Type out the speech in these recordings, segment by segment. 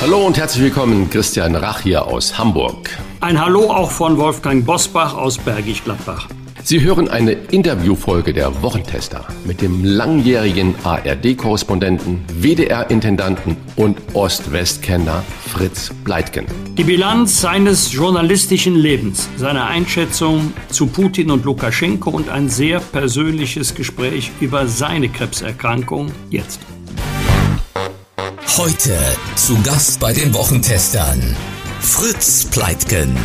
Hallo und herzlich willkommen, Christian Rach hier aus Hamburg. Ein Hallo auch von Wolfgang Bosbach aus Bergisch Gladbach. Sie hören eine Interviewfolge der Wochentester mit dem langjährigen ARD-Korrespondenten, WDR-Intendanten und Ost-West-Kenner Fritz Bleitgen. Die Bilanz seines journalistischen Lebens, seine Einschätzung zu Putin und Lukaschenko und ein sehr persönliches Gespräch über seine Krebserkrankung jetzt. Heute zu Gast bei den Wochentestern Fritz Pleitgen.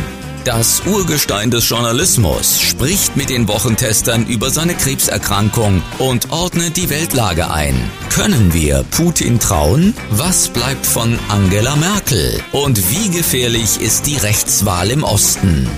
Das Urgestein des Journalismus spricht mit den Wochentestern über seine Krebserkrankung und ordnet die Weltlage ein. Können wir Putin trauen? Was bleibt von Angela Merkel? Und wie gefährlich ist die Rechtswahl im Osten?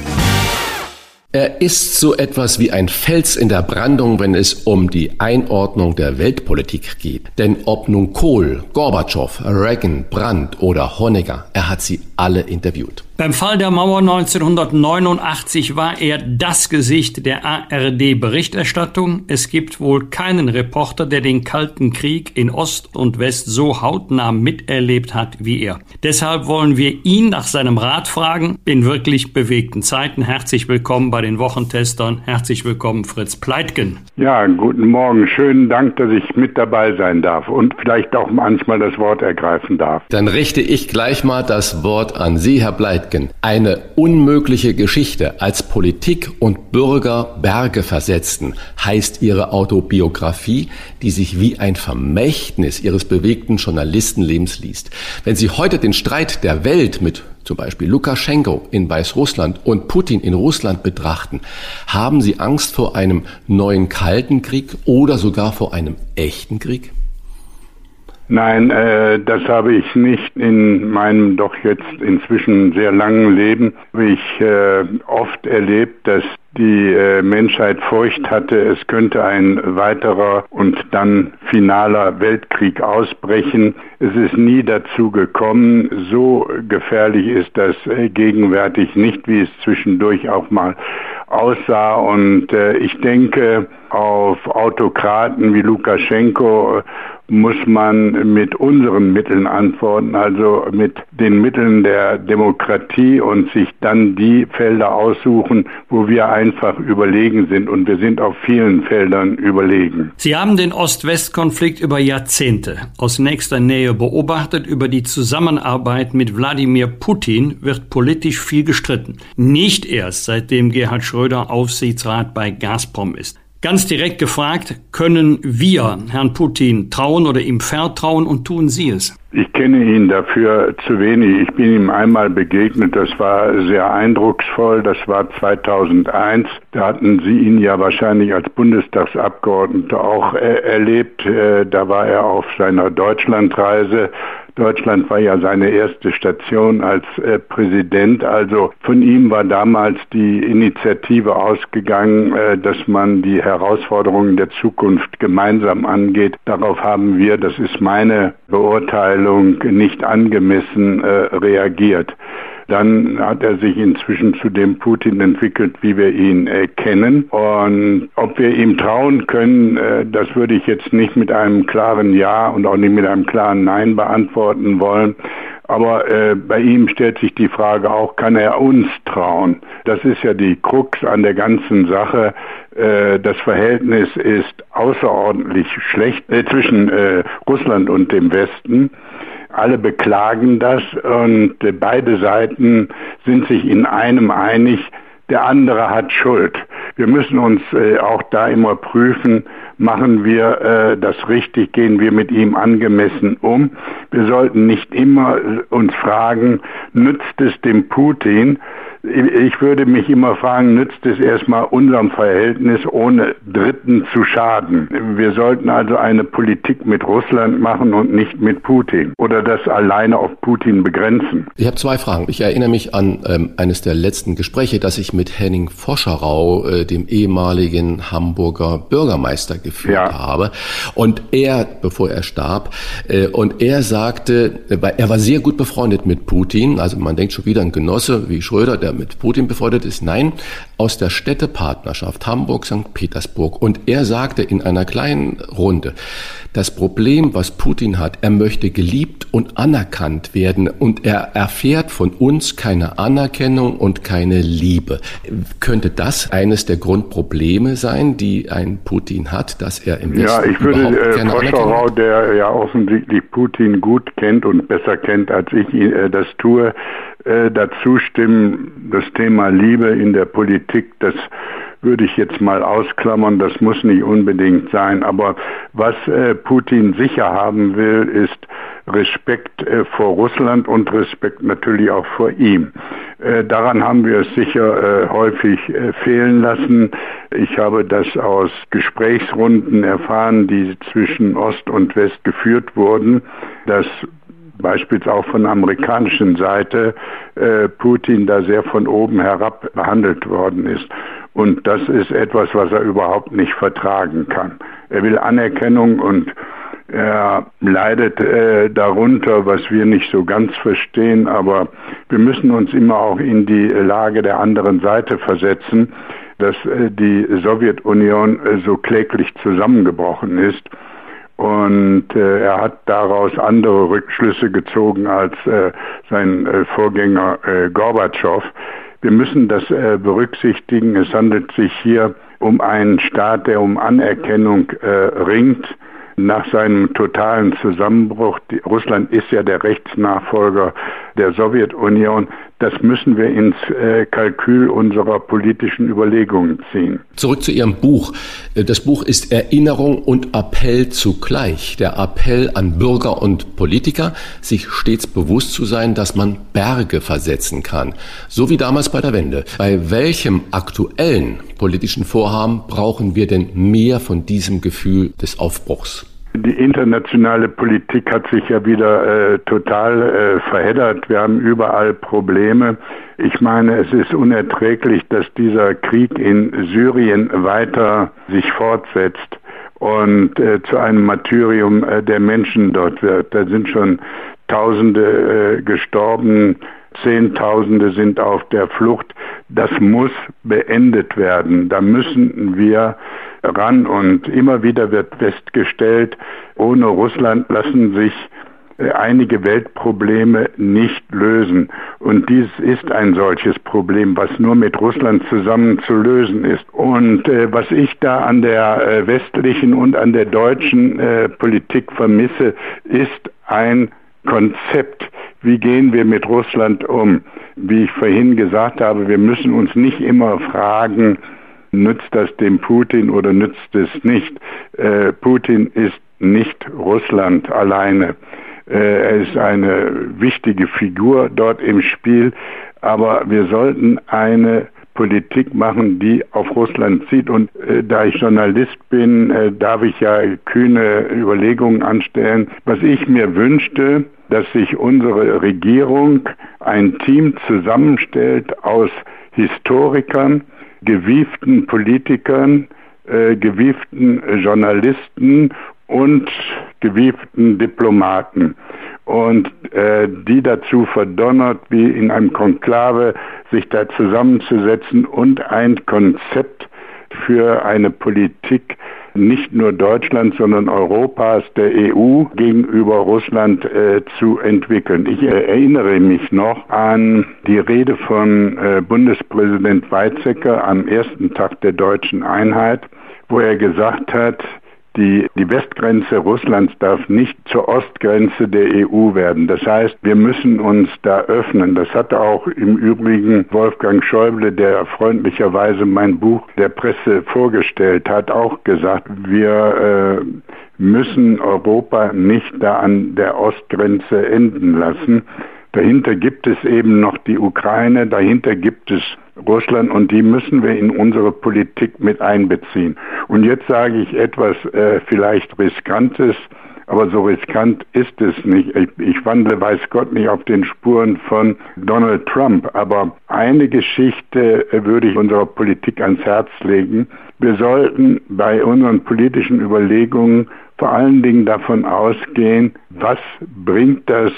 Er ist so etwas wie ein Fels in der Brandung, wenn es um die Einordnung der Weltpolitik geht. Denn ob nun Kohl, Gorbatschow, Reagan, Brandt oder Honecker, er hat sie alle interviewt. Beim Fall der Mauer 1989 war er das Gesicht der ARD-Berichterstattung. Es gibt wohl keinen Reporter, der den Kalten Krieg in Ost und West so hautnah miterlebt hat wie er. Deshalb wollen wir ihn nach seinem Rat fragen in wirklich bewegten Zeiten. Herzlich willkommen bei den Wochentestern. Herzlich willkommen, Fritz Pleitgen. Ja, guten Morgen. Schönen Dank, dass ich mit dabei sein darf und vielleicht auch manchmal das Wort ergreifen darf. Dann richte ich gleich mal das Wort an Sie, Herr. Röntgen eine unmögliche Geschichte als Politik und Bürger Berge versetzten, heißt ihre Autobiografie, die sich wie ein Vermächtnis ihres bewegten Journalistenlebens liest. Wenn Sie heute den Streit der Welt mit zum Beispiel Lukaschenko in Weißrussland und Putin in Russland betrachten, haben Sie Angst vor einem neuen Kalten Krieg oder sogar vor einem echten Krieg? Nein, äh, das habe ich nicht in meinem doch jetzt inzwischen sehr langen Leben. Habe ich äh, oft erlebt, dass die äh, Menschheit Furcht hatte, es könnte ein weiterer und dann finaler Weltkrieg ausbrechen. Es ist nie dazu gekommen. So gefährlich ist das äh, gegenwärtig nicht, wie es zwischendurch auch mal aussah. Und äh, ich denke, auf Autokraten wie Lukaschenko muss man mit unseren Mitteln antworten, also mit den Mitteln der Demokratie und sich dann die Felder aussuchen, wo wir einfach überlegen sind. Und wir sind auf vielen Feldern überlegen. Sie haben den Ost-West-Konflikt über Jahrzehnte aus nächster Nähe beobachtet. Über die Zusammenarbeit mit Wladimir Putin wird politisch viel gestritten. Nicht erst seitdem Gerhard Schröder Aufsichtsrat bei Gazprom ist. Ganz direkt gefragt, können wir Herrn Putin trauen oder ihm vertrauen und tun Sie es? Ich kenne ihn dafür zu wenig. Ich bin ihm einmal begegnet, das war sehr eindrucksvoll. Das war 2001. Da hatten Sie ihn ja wahrscheinlich als Bundestagsabgeordneter auch äh, erlebt. Äh, da war er auf seiner Deutschlandreise Deutschland war ja seine erste Station als äh, Präsident. Also von ihm war damals die Initiative ausgegangen, äh, dass man die Herausforderungen der Zukunft gemeinsam angeht. Darauf haben wir, das ist meine Beurteilung, nicht angemessen äh, reagiert. Dann hat er sich inzwischen zu dem Putin entwickelt, wie wir ihn äh, kennen. Und ob wir ihm trauen können, äh, das würde ich jetzt nicht mit einem klaren Ja und auch nicht mit einem klaren Nein beantworten wollen. Aber äh, bei ihm stellt sich die Frage auch, kann er uns trauen? Das ist ja die Krux an der ganzen Sache. Äh, das Verhältnis ist außerordentlich schlecht äh, zwischen äh, Russland und dem Westen. Alle beklagen das und beide Seiten sind sich in einem einig, der andere hat Schuld. Wir müssen uns äh, auch da immer prüfen, machen wir äh, das richtig, gehen wir mit ihm angemessen um. Wir sollten nicht immer äh, uns fragen, nützt es dem Putin, Ich würde mich immer fragen, nützt es erstmal unserem Verhältnis, ohne Dritten zu schaden? Wir sollten also eine Politik mit Russland machen und nicht mit Putin oder das alleine auf Putin begrenzen. Ich habe zwei Fragen. Ich erinnere mich an ähm, eines der letzten Gespräche, das ich mit Henning Foscherau, äh, dem ehemaligen Hamburger Bürgermeister, geführt ja. habe. Und er, bevor er starb, äh, und er sagte, äh, er war sehr gut befreundet mit Putin, also man denkt schon wieder an Genosse wie Schröder, der mit Putin befreundet ist. Nein, aus der Städtepartnerschaft Hamburg-St. Petersburg. Und er sagte in einer kleinen Runde, das Problem, was Putin hat, er möchte geliebt und anerkannt werden und er erfährt von uns keine Anerkennung und keine Liebe. Könnte das eines der Grundprobleme sein, die ein Putin hat, dass er im Westen Ja, ich würde äh, Foscherau, der ja offensichtlich Putin gut kennt und besser kennt, als ich äh, das tue, äh, dazu stimmen, das Thema Liebe in der Politik, das würde ich jetzt mal ausklammern, das muss nicht unbedingt sein. Aber was äh, Putin sicher haben will, ist Respekt äh, vor Russland und Respekt natürlich auch vor ihm. Äh, daran haben wir es sicher äh, häufig äh, fehlen lassen. Ich habe das aus Gesprächsrunden erfahren, die zwischen Ost und West geführt wurden, dass beispielsweise auch von amerikanischen Seite äh, Putin da sehr von oben herab behandelt worden ist. Und das ist etwas, was er überhaupt nicht vertragen kann. Er will Anerkennung und er leidet äh, darunter, was wir nicht so ganz verstehen, aber wir müssen uns immer auch in die Lage der anderen Seite versetzen, dass äh, die Sowjetunion äh, so kläglich zusammengebrochen ist. Und äh, er hat daraus andere Rückschlüsse gezogen als äh, sein äh, Vorgänger äh, Gorbatschow. Wir müssen das äh, berücksichtigen. Es handelt sich hier um einen Staat, der um Anerkennung äh, ringt nach seinem totalen Zusammenbruch. Die, Russland ist ja der Rechtsnachfolger der Sowjetunion. Das müssen wir ins äh, Kalkül unserer politischen Überlegungen ziehen. Zurück zu Ihrem Buch. Äh, das Buch ist Erinnerung und Appell zugleich. Der Appell an Bürger und Politiker, sich stets bewusst zu sein, dass man Berge versetzen kann. So wie damals bei der Wende. Bei welchem aktuellen politischen Vorhaben brauchen wir denn mehr von diesem Gefühl des Aufbruchs? Die internationale Politik hat sich ja wieder äh, total äh, verheddert. Wir haben überall Probleme. Ich meine, es ist unerträglich, dass dieser Krieg in Syrien weiter sich fortsetzt und äh, zu einem Martyrium äh, der Menschen dort wird. Da sind schon Tausende äh, gestorben, Zehntausende sind auf der Flucht. Das muss beendet werden. Da müssen wir ran und immer wieder wird festgestellt, ohne Russland lassen sich äh, einige Weltprobleme nicht lösen. Und dies ist ein solches Problem, was nur mit Russland zusammen zu lösen ist. Und äh, was ich da an der äh, westlichen und an der deutschen äh, Politik vermisse, ist ein Konzept. Wie gehen wir mit Russland um? Wie ich vorhin gesagt habe, wir müssen uns nicht immer fragen, nützt das dem Putin oder nützt es nicht. Äh, Putin ist nicht Russland alleine. Äh, er ist eine wichtige Figur dort im Spiel, aber wir sollten eine Politik machen, die auf Russland zieht. Und äh, da ich Journalist bin, äh, darf ich ja kühne Überlegungen anstellen. Was ich mir wünschte, dass sich unsere Regierung ein Team zusammenstellt aus Historikern, gewieften Politikern, äh, gewieften Journalisten und gewieften Diplomaten und äh, die dazu verdonnert, wie in einem Konklave sich da zusammenzusetzen und ein Konzept für eine Politik nicht nur Deutschlands, sondern Europas, der EU gegenüber Russland äh, zu entwickeln. Ich erinnere mich noch an die Rede von äh, Bundespräsident Weizsäcker am ersten Tag der deutschen Einheit, wo er gesagt hat, die, die Westgrenze Russlands darf nicht zur Ostgrenze der EU werden. Das heißt, wir müssen uns da öffnen. Das hat auch im Übrigen Wolfgang Schäuble, der freundlicherweise mein Buch der Presse vorgestellt hat, auch gesagt, wir äh, müssen Europa nicht da an der Ostgrenze enden lassen, Dahinter gibt es eben noch die Ukraine, dahinter gibt es Russland und die müssen wir in unsere Politik mit einbeziehen. Und jetzt sage ich etwas äh, vielleicht riskantes, aber so riskant ist es nicht. Ich, ich, wandle, weiß Gott, nicht auf den Spuren von Donald Trump, aber eine Geschichte äh, würde ich unserer Politik ans Herz legen. Wir sollten bei unseren politischen Überlegungen vor allen Dingen davon ausgehen, was bringt das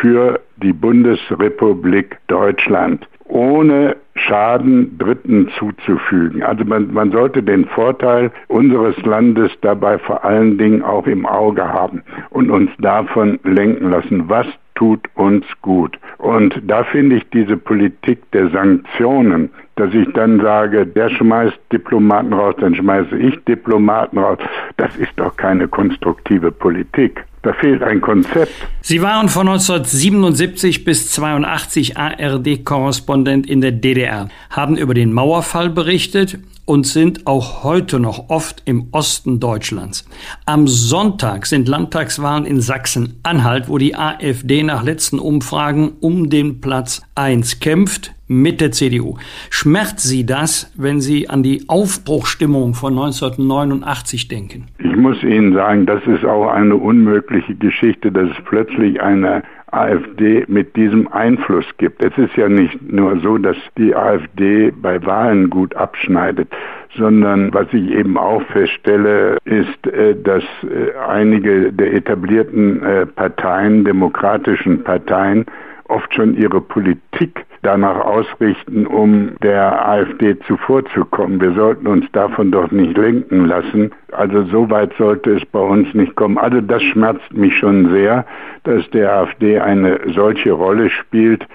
für die Bundesrepublik Deutschland, ohne Schaden Dritten zuzufügen. Also man, man sollte den Vorteil unseres Landes dabei vor allen Dingen auch im Auge haben und uns davon lenken lassen, was tut uns gut. Und da finde ich diese Politik der Sanktionen, dass ich dann sage, der schmeißt Diplomaten raus, dann schmeiße ich Diplomaten raus, das ist doch keine konstruktive Politik. Da fehlt ein Konzept. Sie waren von 1977 bis 82 ARD-Korrespondent in der DDR, haben über den Mauerfall berichtet und sind auch heute noch oft im Osten Deutschlands. Am Sonntag sind Landtagswahlen in Sachsen-Anhalt, wo die AfD nach letzten Umfragen um den Platz 1 kämpft mit der CDU. Schmerzt Sie das, wenn Sie an die Aufbruchstimmung von 1989 denken? Ich muss Ihnen sagen, das ist auch eine unmögliche Geschichte, dass es plötzlich eine AfD mit diesem Einfluss gibt. Es ist ja nicht nur so, dass die AfD bei Wahlen gut abschneidet, sondern was ich eben auch feststelle, ist, äh, dass äh, einige der etablierten äh, Parteien, demokratischen Parteien, oft schon ihre Politik danach ausrichten, um der AfD zuvorzukommen. Wir sollten uns davon doch nicht lenken lassen. Also so weit sollte es bei uns nicht kommen. Also das schmerzt mich schon sehr, dass der AfD eine solche Rolle spielt.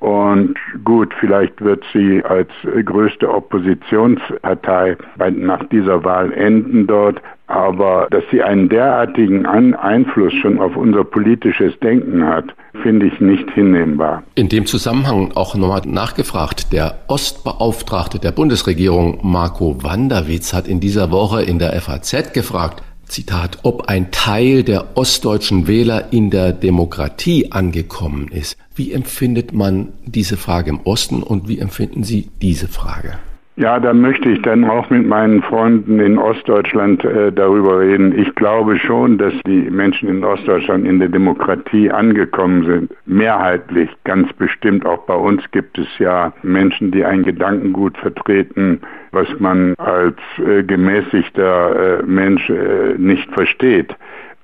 Und gut, vielleicht wird sie als größte Oppositionspartei nach dieser Wahl enden dort. Aber dass sie einen derartigen Einfluss schon auf unser politisches Denken hat, finde ich nicht hinnehmbar. In dem Zusammenhang auch nochmal nachgefragt. Der Ostbeauftragte der Bundesregierung, Marco Wanderwitz, hat in dieser Woche in der FAZ gefragt, Zitat, ob ein Teil der ostdeutschen Wähler in der Demokratie angekommen ist. Wie empfindet man diese Frage im Osten und wie empfinden Sie diese Frage? Ja, da möchte ich dann auch mit meinen Freunden in Ostdeutschland äh, darüber reden. Ich glaube schon, dass die Menschen in Ostdeutschland in der Demokratie angekommen sind. Mehrheitlich, ganz bestimmt. Auch bei uns gibt es ja Menschen, die ein Gedankengut vertreten, was man als äh, gemäßigter äh, Mensch äh, nicht versteht.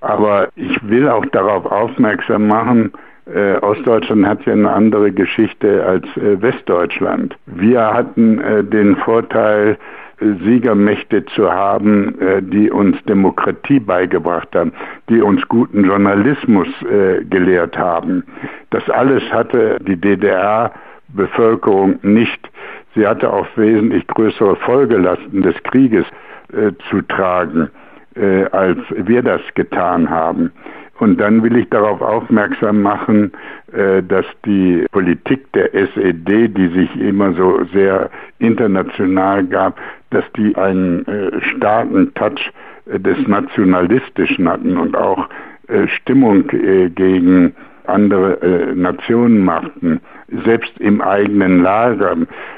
Aber ich will auch darauf aufmerksam machen, äh, Ostdeutschland hat ja eine andere Geschichte als äh, Westdeutschland. Wir hatten äh, den Vorteil, äh, Siegermächte zu haben, äh, die uns Demokratie beigebracht haben, die uns guten Journalismus äh, gelehrt haben. Das alles hatte die DDR-Bevölkerung nicht. Sie hatte auch wesentlich größere Folgelasten des Krieges zu tragen, als wir das getan haben. Und dann will ich darauf aufmerksam machen, äh, dass die Politik der SED, die sich immer so sehr international gab, dass die einen äh, starken Touch äh, des Nationalistischen hatten und auch Stimmung gegen andere Nationen machten, selbst im eigenen Lager.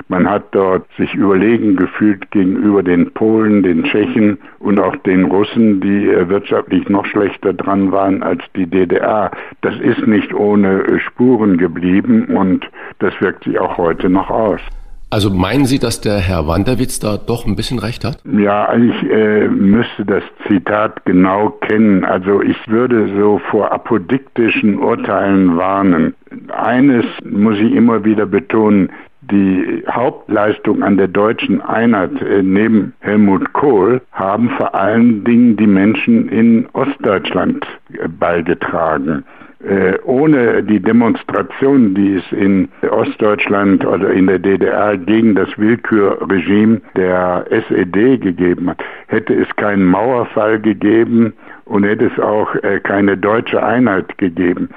Man hat dort sich überlegen gefühlt gegenüber den Polen, den Tschechen und auch den Russen, die äh, wirtschaftlich noch schlechter dran waren als die DDR. Das ist nicht ohne äh, Spuren geblieben und das wirkt sich auch heute noch aus. Also meinen Sie, dass der Herr Wanderwitz da doch ein bisschen recht hat? Ja, ich äh, müsste das Zitat genau kennen. Also ich würde so vor apodiktischen Urteilen warnen. Eines muss ich immer wieder betonen, die Hauptleistung an der deutschen Einheit äh, neben Helmut Kohl haben vor allen Dingen die Menschen in Ostdeutschland äh, beigetragen. Äh, ohne die Demonstrationen, die es in Ostdeutschland oder in der DDR gegen das Willkürregime der SED gegeben hat, hätte es keinen Mauerfall gegeben und hätte es auch äh, keine deutsche Einheit gegeben.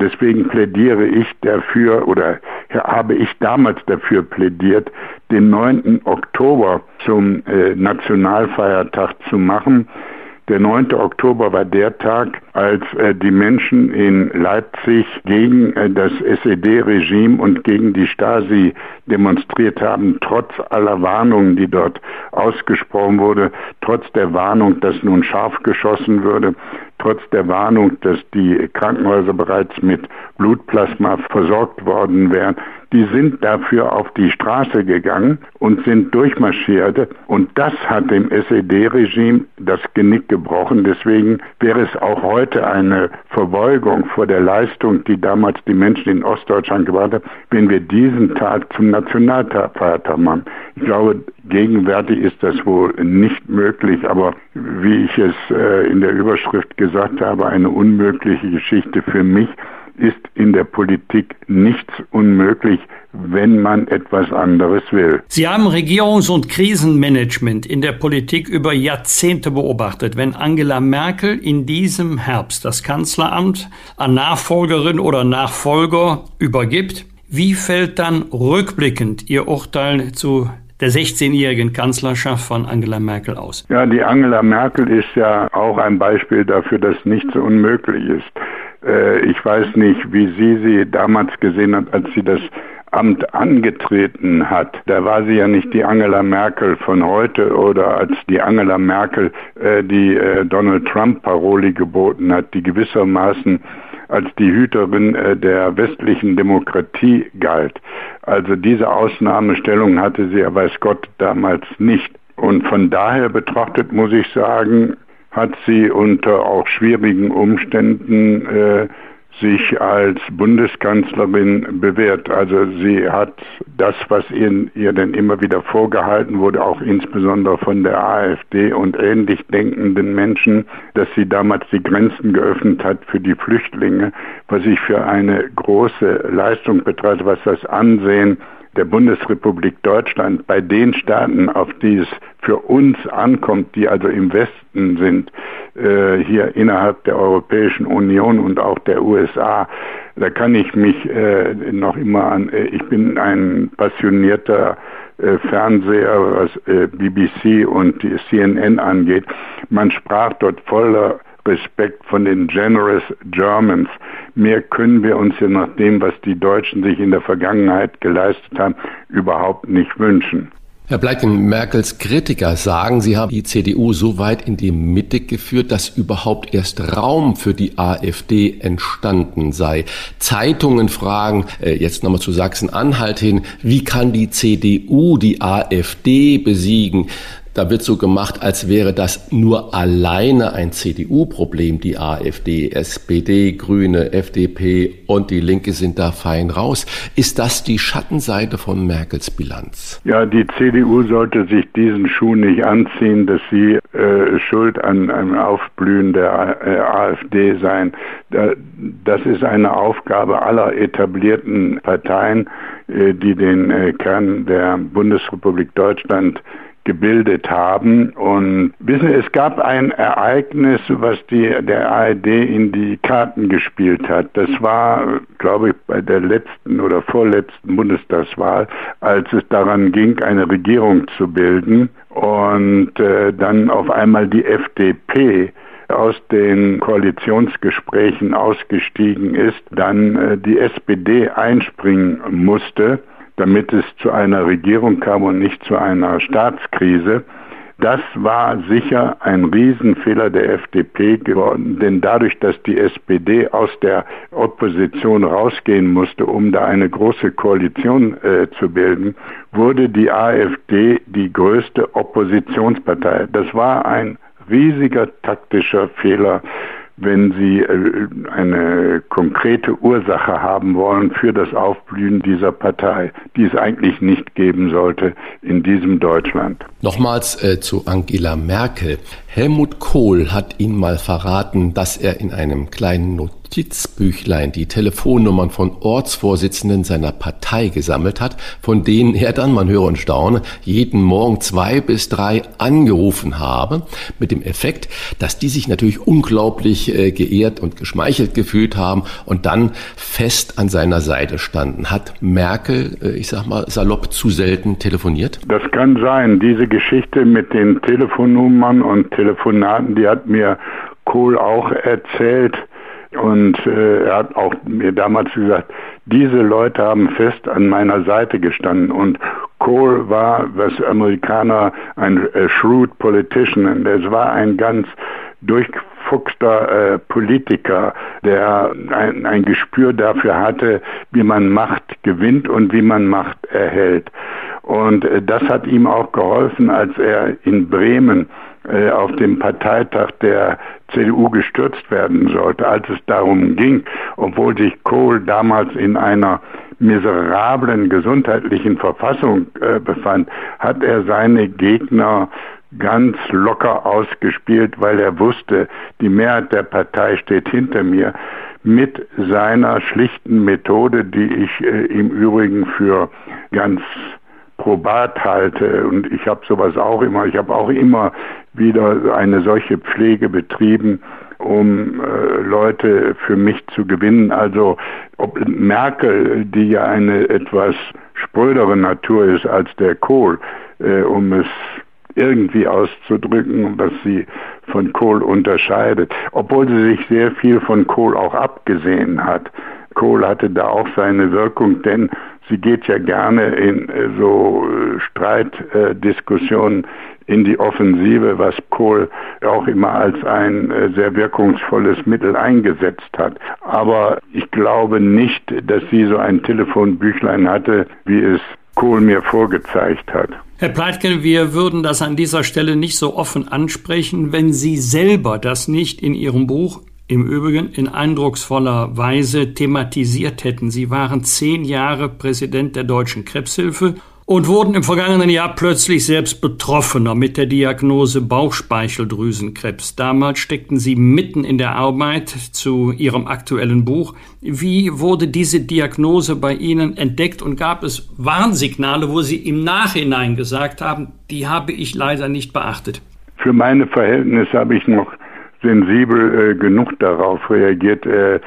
Deswegen plädiere ich dafür oder habe ich damals dafür plädiert, den 9. Oktober zum äh, Nationalfeiertag zu machen Der 9. Oktober war der Tag, als äh, die Menschen in Leipzig gegen äh, das SED-Regime und gegen die Stasi demonstriert haben, trotz aller Warnungen, die dort ausgesprochen wurde, trotz der Warnung, dass nun scharf geschossen würde, trotz der Warnung, dass die Krankenhäuser bereits mit Blutplasma versorgt worden wären, die sind dafür auf die Straße gegangen und sind durchmarschiert. Und das hat dem SED-Regime das Genick gebrochen. Deswegen wäre es auch heute eine Verbeugung vor der Leistung, die damals die Menschen in Ostdeutschland gebracht haben, wenn wir diesen Tag zum Nationalfeiertag machen. Ich glaube, gegenwärtig ist das wohl nicht möglich, aber wie ich es äh, in der Überschrift gesagt habe, eine unmögliche Geschichte für mich ist in der Politik nichts unmöglich, wenn man etwas anderes will. Sie haben Regierungs- und Krisenmanagement in der Politik über Jahrzehnte beobachtet. Wenn Angela Merkel in diesem Herbst das Kanzleramt an Nachfolgerin oder Nachfolger übergibt, wie fällt dann rückblickend Ihr Urteil zu der 16-jährigen Kanzlerschaft von Angela Merkel aus? Ja, die Angela Merkel ist ja auch ein Beispiel dafür, dass nichts unmöglich ist. Äh, ich weiß nicht, wie sie sie damals gesehen hat, als sie das Amt angetreten hat, da war sie ja nicht die Angela Merkel von heute oder als die Angela Merkel äh, die äh, Donald Trump Paroli geboten hat, die gewissermaßen als die Hüterin äh, der westlichen Demokratie galt. Also diese Ausnahmestellung hatte sie ja weiß Gott damals nicht. Und von daher betrachtet muss ich sagen, hat sie unter auch schwierigen Umständen äh, sich als Bundeskanzlerin bewährt. Also sie hat das, was ihr, ihr denn immer wieder vorgehalten wurde, auch insbesondere von der AfD und ähnlich denkenden Menschen, dass sie damals die Grenzen geöffnet hat für die Flüchtlinge, was ich für eine große Leistung betrachte, was das Ansehen der Bundesrepublik Deutschland bei den Staaten, auf die es für uns ankommt, die also im Westen sind, äh, hier innerhalb der Europäischen Union und auch der USA, da kann ich mich äh, noch immer an, äh, ich bin ein passionierter äh, Fernseher, was äh, BBC und CNN angeht. Man sprach dort voller Respekt von den Generous Germans. Mehr können wir uns ja nach dem, was die Deutschen sich in der Vergangenheit geleistet haben, überhaupt nicht wünschen. Herr Bleiken, Merkels Kritiker sagen, sie haben die CDU so weit in die Mitte geführt, dass überhaupt erst Raum für die AfD entstanden sei. Zeitungen fragen, äh, jetzt nochmal zu Sachsen-Anhalt hin, wie kann die CDU die AfD besiegen? Da wird so gemacht, als wäre das nur alleine ein CDU-Problem. Die AfD, SPD, Grüne, FDP und die Linke sind da fein raus. Ist das die Schattenseite von Merkels Bilanz? Ja, die CDU sollte sich diesen Schuh nicht anziehen, dass sie äh, schuld an einem Aufblühen der äh, AfD sein. das ist eine Aufgabe aller etablierten Parteien, äh, die den äh, Kern der Bundesrepublik Deutschland gebildet haben. Und wissen, es gab ein Ereignis, was die, der ARD in die Karten gespielt hat. Das war, glaube ich, bei der letzten oder vorletzten Bundestagswahl, als es daran ging, eine Regierung zu bilden und äh, dann auf einmal die FDP aus den Koalitionsgesprächen ausgestiegen ist, dann äh, die SPD einspringen musste damit es zu einer Regierung kam und nicht zu einer Staatskrise. Das war sicher ein Riesenfehler der FDP geworden, denn dadurch, dass die SPD aus der Opposition rausgehen musste, um da eine große Koalition äh, zu bilden, wurde die AfD die größte Oppositionspartei. Das war ein riesiger taktischer Fehler wenn Sie äh, eine konkrete Ursache haben wollen für das Aufblühen dieser Partei, die es eigentlich nicht geben sollte in diesem Deutschland. Nochmals äh, zu Angela Merkel. Helmut Kohl hat Ihnen mal verraten, dass er in einem kleinen Not Notizbüchlein die Telefonnummern von Ortsvorsitzenden seiner Partei gesammelt hat, von denen er dann, man höre und staune, jeden Morgen zwei bis drei angerufen habe, mit dem Effekt, dass die sich natürlich unglaublich äh, geehrt und geschmeichelt gefühlt haben und dann fest an seiner Seite standen. Hat Merkel, äh, ich sag mal, salopp zu selten telefoniert? Das kann sein. Diese Geschichte mit den Telefonnummern und Telefonaten, die hat mir Kohl auch erzählt. Und äh, er hat auch mir damals gesagt, diese Leute haben fest an meiner Seite gestanden. Und Kohl war, was Amerikaner, ein äh, shrewd politician. Es war ein ganz durchfuchster äh, Politiker, der ein, ein Gespür dafür hatte, wie man Macht gewinnt und wie man Macht erhält. Und äh, das hat ihm auch geholfen, als er in Bremen äh, auf dem Parteitag der CDU gestürzt werden sollte, als es darum ging, obwohl sich Kohl damals in einer miserablen gesundheitlichen Verfassung äh, befand, hat er seine Gegner ganz locker ausgespielt, weil er wusste, die Mehrheit der Partei steht hinter mir mit seiner schlichten Methode, die ich äh, im Übrigen für ganz probat halte. Und ich habe sowas auch immer, ich habe auch immer wieder eine solche Pflege betrieben, um äh, Leute für mich zu gewinnen. Also ob Merkel, die ja eine etwas sprödere Natur ist als der Kohl, äh, um es irgendwie auszudrücken, was sie von Kohl unterscheidet, obwohl sie sich sehr viel von Kohl auch abgesehen hat. Kohl hatte da auch seine Wirkung, denn sie geht ja gerne in äh, so äh, Streitdiskussionen in die Offensive, was Kohl auch immer als ein äh, sehr wirkungsvolles Mittel eingesetzt hat. Aber ich glaube nicht, dass sie so ein Telefonbüchlein hatte, wie es Kohl mir vorgezeigt hat. Herr Pleitgen, wir würden das an dieser Stelle nicht so offen ansprechen, wenn Sie selber das nicht in Ihrem Buch im Übrigen in eindrucksvoller Weise thematisiert hätten. Sie waren zehn Jahre Präsident der Deutschen Krebshilfe und wurden im vergangenen Jahr plötzlich selbst Betroffener mit der Diagnose Bauchspeicheldrüsenkrebs. Damals steckten Sie mitten in der Arbeit zu Ihrem aktuellen Buch. Wie wurde diese Diagnose bei Ihnen entdeckt und gab es Warnsignale, wo Sie im Nachhinein gesagt haben, die habe ich leider nicht beachtet? Für meine Verhältnisse habe ich noch sensibel äh, genug darauf reagiert. Äh,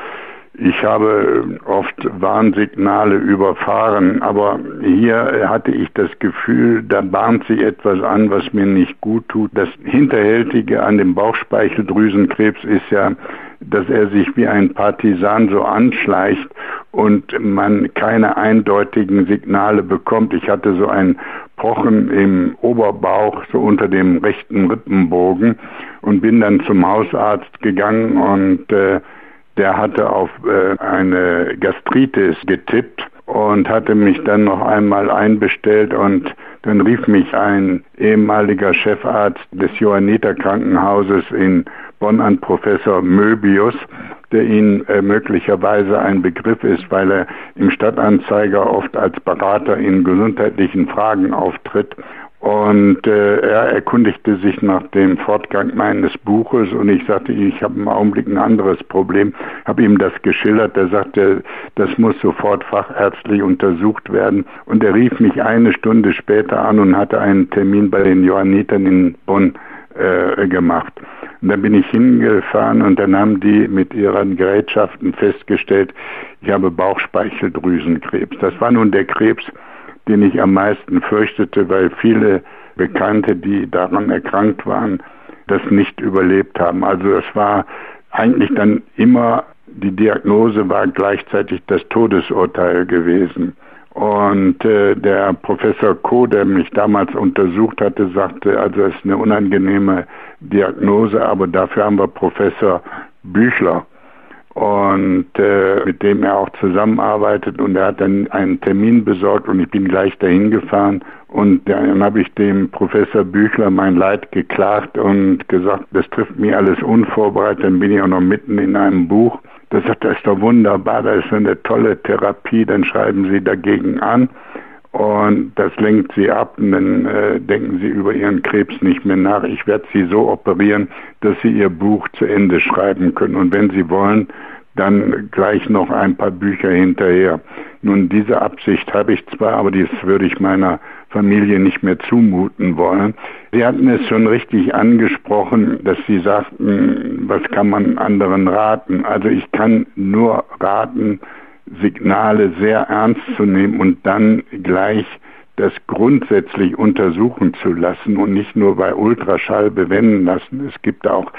ich habe oft Warnsignale überfahren, aber hier hatte ich das Gefühl, da bahnt sich etwas an, was mir nicht gut tut. Das Hinterhältige an dem Bauchspeicheldrüsenkrebs ist ja, dass er sich wie ein Partisan so anschleicht und man keine eindeutigen Signale bekommt. Ich hatte so ein Pochen im Oberbauch, so unter dem rechten Rippenbogen und bin dann zum Hausarzt gegangen und äh, der hatte auf äh, eine Gastritis getippt und hatte mich dann noch einmal einbestellt und dann rief mich ein ehemaliger Chefarzt des Johanniter Krankenhauses in Bonn an, Professor Möbius, der Ihnen äh, möglicherweise ein Begriff ist, weil er im Stadtanzeiger oft als Berater in gesundheitlichen Fragen auftritt. Und äh, er erkundigte sich nach dem Fortgang meines Buches und ich sagte, ich habe im Augenblick ein anderes Problem, habe ihm das geschildert. Er sagte, das muss sofort fachärztlich untersucht werden. Und er rief mich eine Stunde später an und hatte einen Termin bei den Johannitern in Bonn äh, gemacht. Und dann bin ich hingefahren und dann haben die mit ihren Gerätschaften festgestellt, ich habe Bauchspeicheldrüsenkrebs. Das war nun der Krebs, den ich am meisten fürchtete, weil viele Bekannte, die daran erkrankt waren, das nicht überlebt haben. Also es war eigentlich dann immer, die Diagnose war gleichzeitig das Todesurteil gewesen. Und äh, der Professor Koh, der mich damals untersucht hatte, sagte, also es ist eine unangenehme Diagnose, aber dafür haben wir Professor Büchler und äh, mit dem er auch zusammenarbeitet und er hat dann einen Termin besorgt und ich bin gleich dahin gefahren und dann habe ich dem Professor Büchler mein Leid geklagt und gesagt, das trifft mich alles unvorbereitet, dann bin ich auch noch mitten in einem Buch. Das sagt, das ist doch wunderbar, das ist eine tolle Therapie, dann schreiben Sie dagegen an und das lenkt sie ab und dann äh, denken sie über ihren Krebs nicht mehr nach. Ich werde sie so operieren, dass sie ihr Buch zu Ende schreiben können. Und wenn sie wollen, dann gleich noch ein paar Bücher hinterher. Nun, diese Absicht habe ich zwar, aber dies würde ich meiner Familie nicht mehr zumuten wollen. Sie hatten es schon richtig angesprochen, dass Sie sagten, was kann man anderen raten? Also ich kann nur raten, Signale sehr ernst zu nehmen und dann gleich das grundsätzlich untersuchen zu lassen und nicht nur bei Ultraschall bewenden lassen. Es gibt auch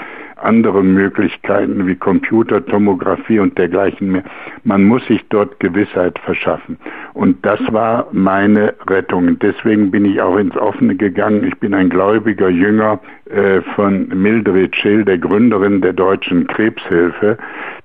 andere Möglichkeiten wie Computertomographie und dergleichen mehr. Man muss sich dort Gewissheit verschaffen. Und das war meine Rettung. Deswegen bin ich auch ins Offene gegangen. Ich bin ein gläubiger Jünger äh, von Mildred Schill, der Gründerin der Deutschen Krebshilfe,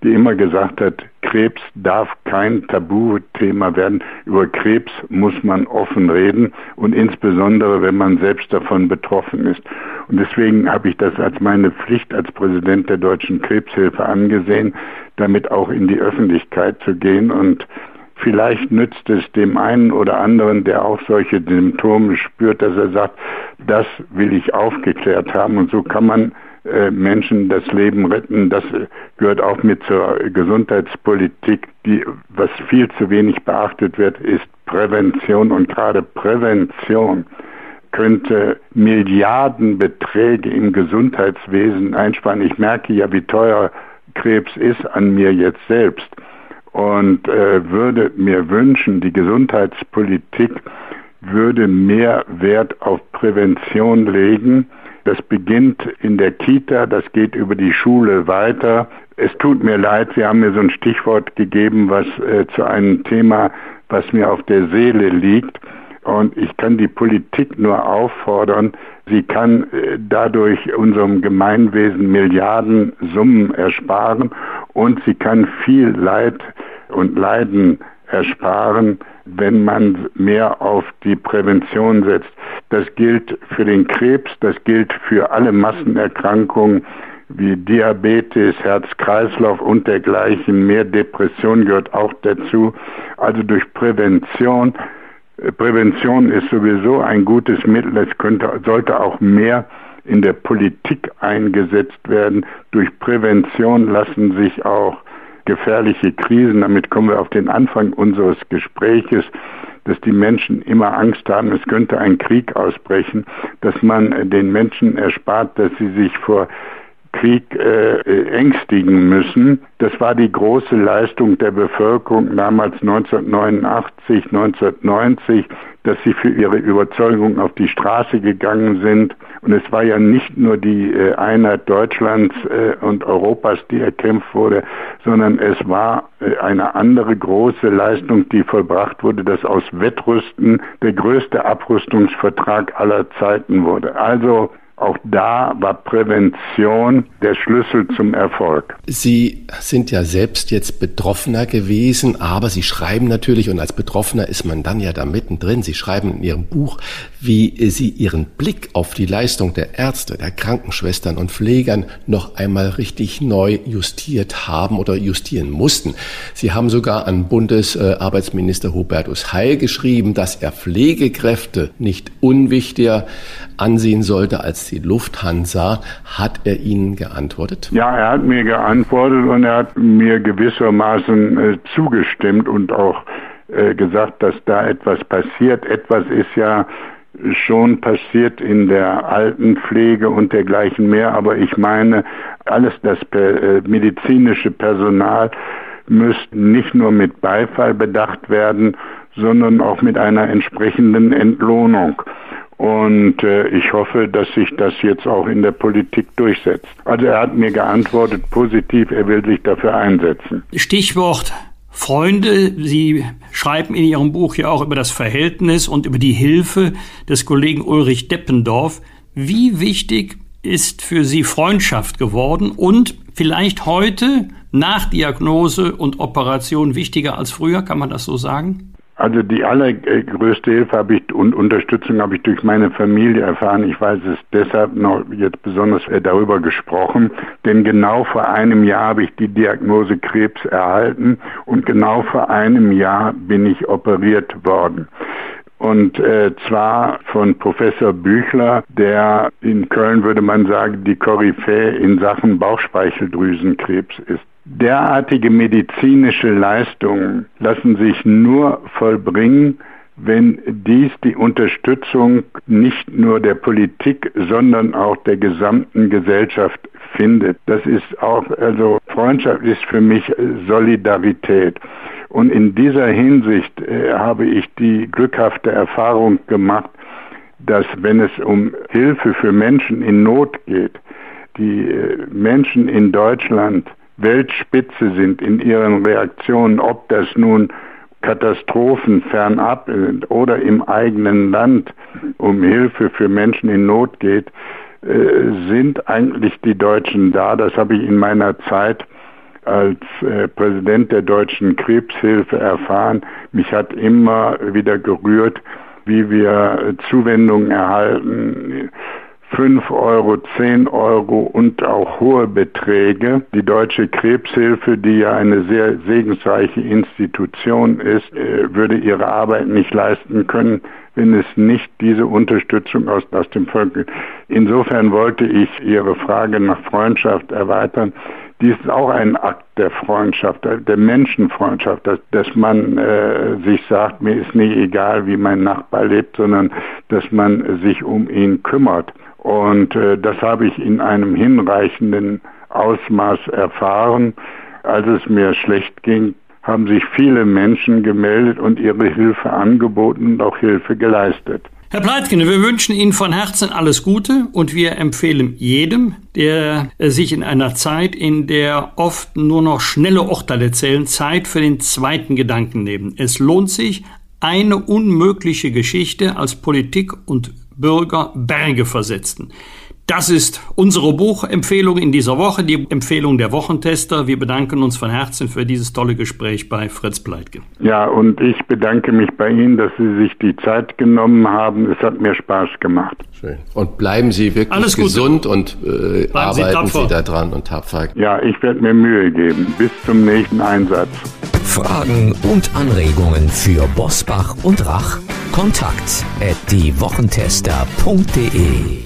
die immer gesagt hat, Krebs darf kein Tabuthema werden. Über Krebs muss man offen reden und insbesondere, wenn man selbst davon betroffen ist. Und deswegen habe ich das als meine Pflicht als Präsident der Deutschen Krebshilfe angesehen, damit auch in die Öffentlichkeit zu gehen und Vielleicht nützt es dem einen oder anderen, der auch solche Symptome spürt, dass er sagt, das will ich aufgeklärt haben. Und so kann man äh, Menschen das Leben retten. Das gehört auch mit zur Gesundheitspolitik. Die, was viel zu wenig beachtet wird, ist Prävention und gerade Prävention könnte Milliardenbeträge im Gesundheitswesen einsparen. Ich merke ja, wie teuer Krebs ist an mir jetzt selbst und äh, würde mir wünschen, die Gesundheitspolitik würde mehr Wert auf Prävention legen das beginnt in der Kita, das geht über die Schule weiter. Es tut mir leid, Sie haben mir so ein Stichwort gegeben, was äh, zu einem Thema, was mir auf der Seele liegt. Und ich kann die Politik nur auffordern, sie kann äh, dadurch unserem Gemeinwesen Milliarden Summen ersparen und sie kann viel Leid und Leiden ersparen, wenn man mehr auf die Prävention setzt. Das gilt für den Krebs, das gilt für alle Massenerkrankungen wie Diabetes, Herz-Kreislauf und dergleichen. Mehr Depression gehört auch dazu. Also durch Prävention. Prävention ist sowieso ein gutes Mittel. Es könnte, sollte auch mehr in der Politik eingesetzt werden. Durch Prävention lassen sich auch gefährliche Krisen, damit kommen wir auf den Anfang unseres Gespräches, dass die Menschen immer Angst haben, es könnte ein Krieg ausbrechen, dass man den Menschen erspart, dass sie sich vor Krieg äh, ängstigen müssen. Das war die große Leistung der Bevölkerung damals 1989, 1990, dass sie für ihre Überzeugung auf die Straße gegangen sind. Und es war ja nicht nur die äh, Einheit Deutschlands äh, und Europas, die erkämpft wurde, sondern es war äh, eine andere große Leistung, die vollbracht wurde, dass aus Wettrüsten der größte Abrüstungsvertrag aller Zeiten wurde. Also auch da war Prävention der Schlüssel zum Erfolg. Sie sind ja selbst jetzt Betroffener gewesen, aber Sie schreiben natürlich, und als Betroffener ist man dann ja da mittendrin, Sie schreiben in Ihrem Buch, wie Sie Ihren Blick auf die Leistung der Ärzte, der Krankenschwestern und Pflegern noch einmal richtig neu justiert haben oder justieren mussten. Sie haben sogar an Bundesarbeitsminister Hubertus Heil geschrieben, dass er Pflegekräfte nicht unwichtiger ansehen sollte als die Lufthansa. Hat er Ihnen geantwortet? Ja, er hat mir geantwortet und er hat mir gewissermaßen äh, zugestimmt und auch äh, gesagt, dass da etwas passiert. Etwas ist ja schon passiert in der Altenpflege und dergleichen mehr, aber ich meine, alles das äh, medizinische Personal müsste nicht nur mit Beifall bedacht werden, sondern auch mit einer entsprechenden Entlohnung. Und äh, ich hoffe, dass sich das jetzt auch in der Politik durchsetzt. Also er hat mir geantwortet positiv, er will sich dafür einsetzen. Stichwort Freunde. Sie schreiben in Ihrem Buch ja auch über das Verhältnis und über die Hilfe des Kollegen Ulrich Deppendorf. Wie wichtig ist für Sie Freundschaft geworden und vielleicht heute nach Diagnose und Operation wichtiger als früher? Kann man das so sagen? Also die allergrößte Hilfe habe ich und Unterstützung habe ich durch meine Familie erfahren. Ich weiß es deshalb noch jetzt besonders äh, darüber gesprochen, denn genau vor einem Jahr habe ich die Diagnose Krebs erhalten und genau vor einem Jahr bin ich operiert worden. Und äh, zwar von Professor Büchler, der in Köln würde man sagen, die Koryphäe in Sachen Bauchspeicheldrüsenkrebs ist. Derartige medizinische Leistungen lassen sich nur vollbringen, wenn dies die Unterstützung nicht nur der Politik, sondern auch der gesamten Gesellschaft findet. Das ist auch, also Freundschaft ist für mich Solidarität. Und in dieser Hinsicht äh, habe ich die glückhafte Erfahrung gemacht, dass wenn es um Hilfe für Menschen in Not geht, die äh, Menschen in Deutschland Weltspitze sind in ihren Reaktionen, ob das nun Katastrophen fernab sind oder im eigenen Land um Hilfe für Menschen in Not geht, äh, sind eigentlich die Deutschen da. Das habe ich in meiner Zeit als äh, Präsident der Deutschen Krebshilfe erfahren. Mich hat immer wieder gerührt, wie wir Zuwendungen erhalten 5 Euro, 10 Euro und auch hohe Beträge. Die Deutsche Krebshilfe, die ja eine sehr segensreiche Institution ist, äh, würde ihre Arbeit nicht leisten können, wenn es nicht diese Unterstützung aus, aus dem Volk gibt. Insofern wollte ich Ihre Frage nach Freundschaft erweitern. Dies ist auch ein Akt der Freundschaft, der Menschenfreundschaft, dass, dass man äh, sich sagt, mir ist nicht egal, wie mein Nachbar lebt, sondern dass man sich um ihn kümmert. Und äh, das habe ich in einem hinreichenden Ausmaß erfahren. Als es mir schlecht ging, haben sich viele Menschen gemeldet und ihre Hilfe angeboten und auch Hilfe geleistet. Herr Pleitgen, wir wünschen Ihnen von Herzen alles Gute und wir empfehlen jedem, der sich in einer Zeit, in der oft nur noch schnelle Urteile zählen, Zeit für den zweiten Gedanken nehmen. Es lohnt sich, eine unmögliche Geschichte als Politik und Bürger Berge versetzten. Das ist unsere Buchempfehlung in dieser Woche, die Empfehlung der Wochentester. Wir bedanken uns von Herzen für dieses tolle Gespräch bei Fritz Pleitgen. Ja, und ich bedanke mich bei Ihnen, dass Sie sich die Zeit genommen haben. Es hat mir Spaß gemacht. Schön. Und bleiben Sie wirklich Alles gesund und äh, arbeiten Sie, Sie da dran und tapfer. Ja, ich werde mir Mühe geben. Bis zum nächsten Einsatz. Fragen und Anregungen für Bosbach und Rach? Kontakt at diewochentester.de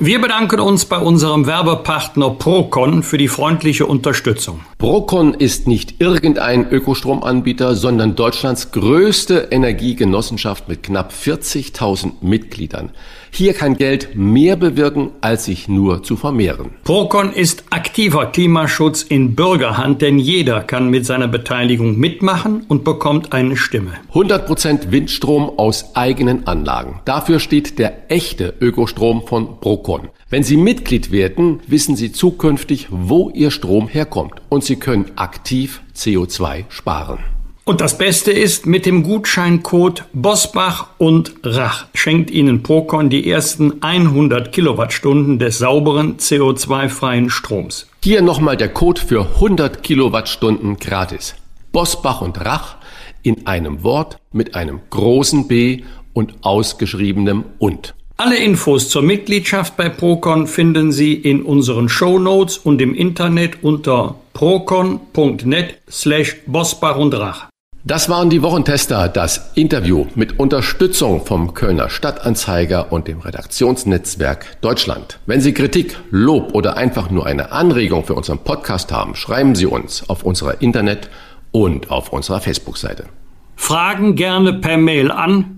wir bedanken uns bei unserem Werbepartner Procon für die freundliche Unterstützung. Procon ist nicht irgendein Ökostromanbieter, sondern Deutschlands größte Energiegenossenschaft mit knapp 40.000 Mitgliedern. Hier kann Geld mehr bewirken, als sich nur zu vermehren. Procon ist aktiver Klimaschutz in Bürgerhand, denn jeder kann mit seiner Beteiligung mitmachen und bekommt eine Stimme. 100% Windstrom aus eigenen Anlagen. Dafür steht der echte Ökostrom von Procon. Wenn Sie Mitglied werden, wissen Sie zukünftig, wo Ihr Strom herkommt und Sie können aktiv CO2 sparen. Und das Beste ist, mit dem Gutscheincode Bosbach und Rach schenkt Ihnen Procon die ersten 100 Kilowattstunden des sauberen CO2-freien Stroms. Hier nochmal der Code für 100 Kilowattstunden gratis. Bosbach und Rach in einem Wort mit einem großen B und ausgeschriebenem und. Alle Infos zur Mitgliedschaft bei Procon finden Sie in unseren Show Notes und im Internet unter procon.net slash Bosbach und Rach. Das waren die Wochentester, das Interview mit Unterstützung vom Kölner Stadtanzeiger und dem Redaktionsnetzwerk Deutschland. Wenn Sie Kritik, Lob oder einfach nur eine Anregung für unseren Podcast haben, schreiben Sie uns auf unserer Internet- und auf unserer Facebook-Seite. Fragen gerne per Mail an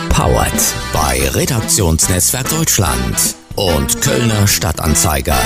Powered bei Redaktionsnetzwerk Deutschland und Kölner Stadtanzeiger.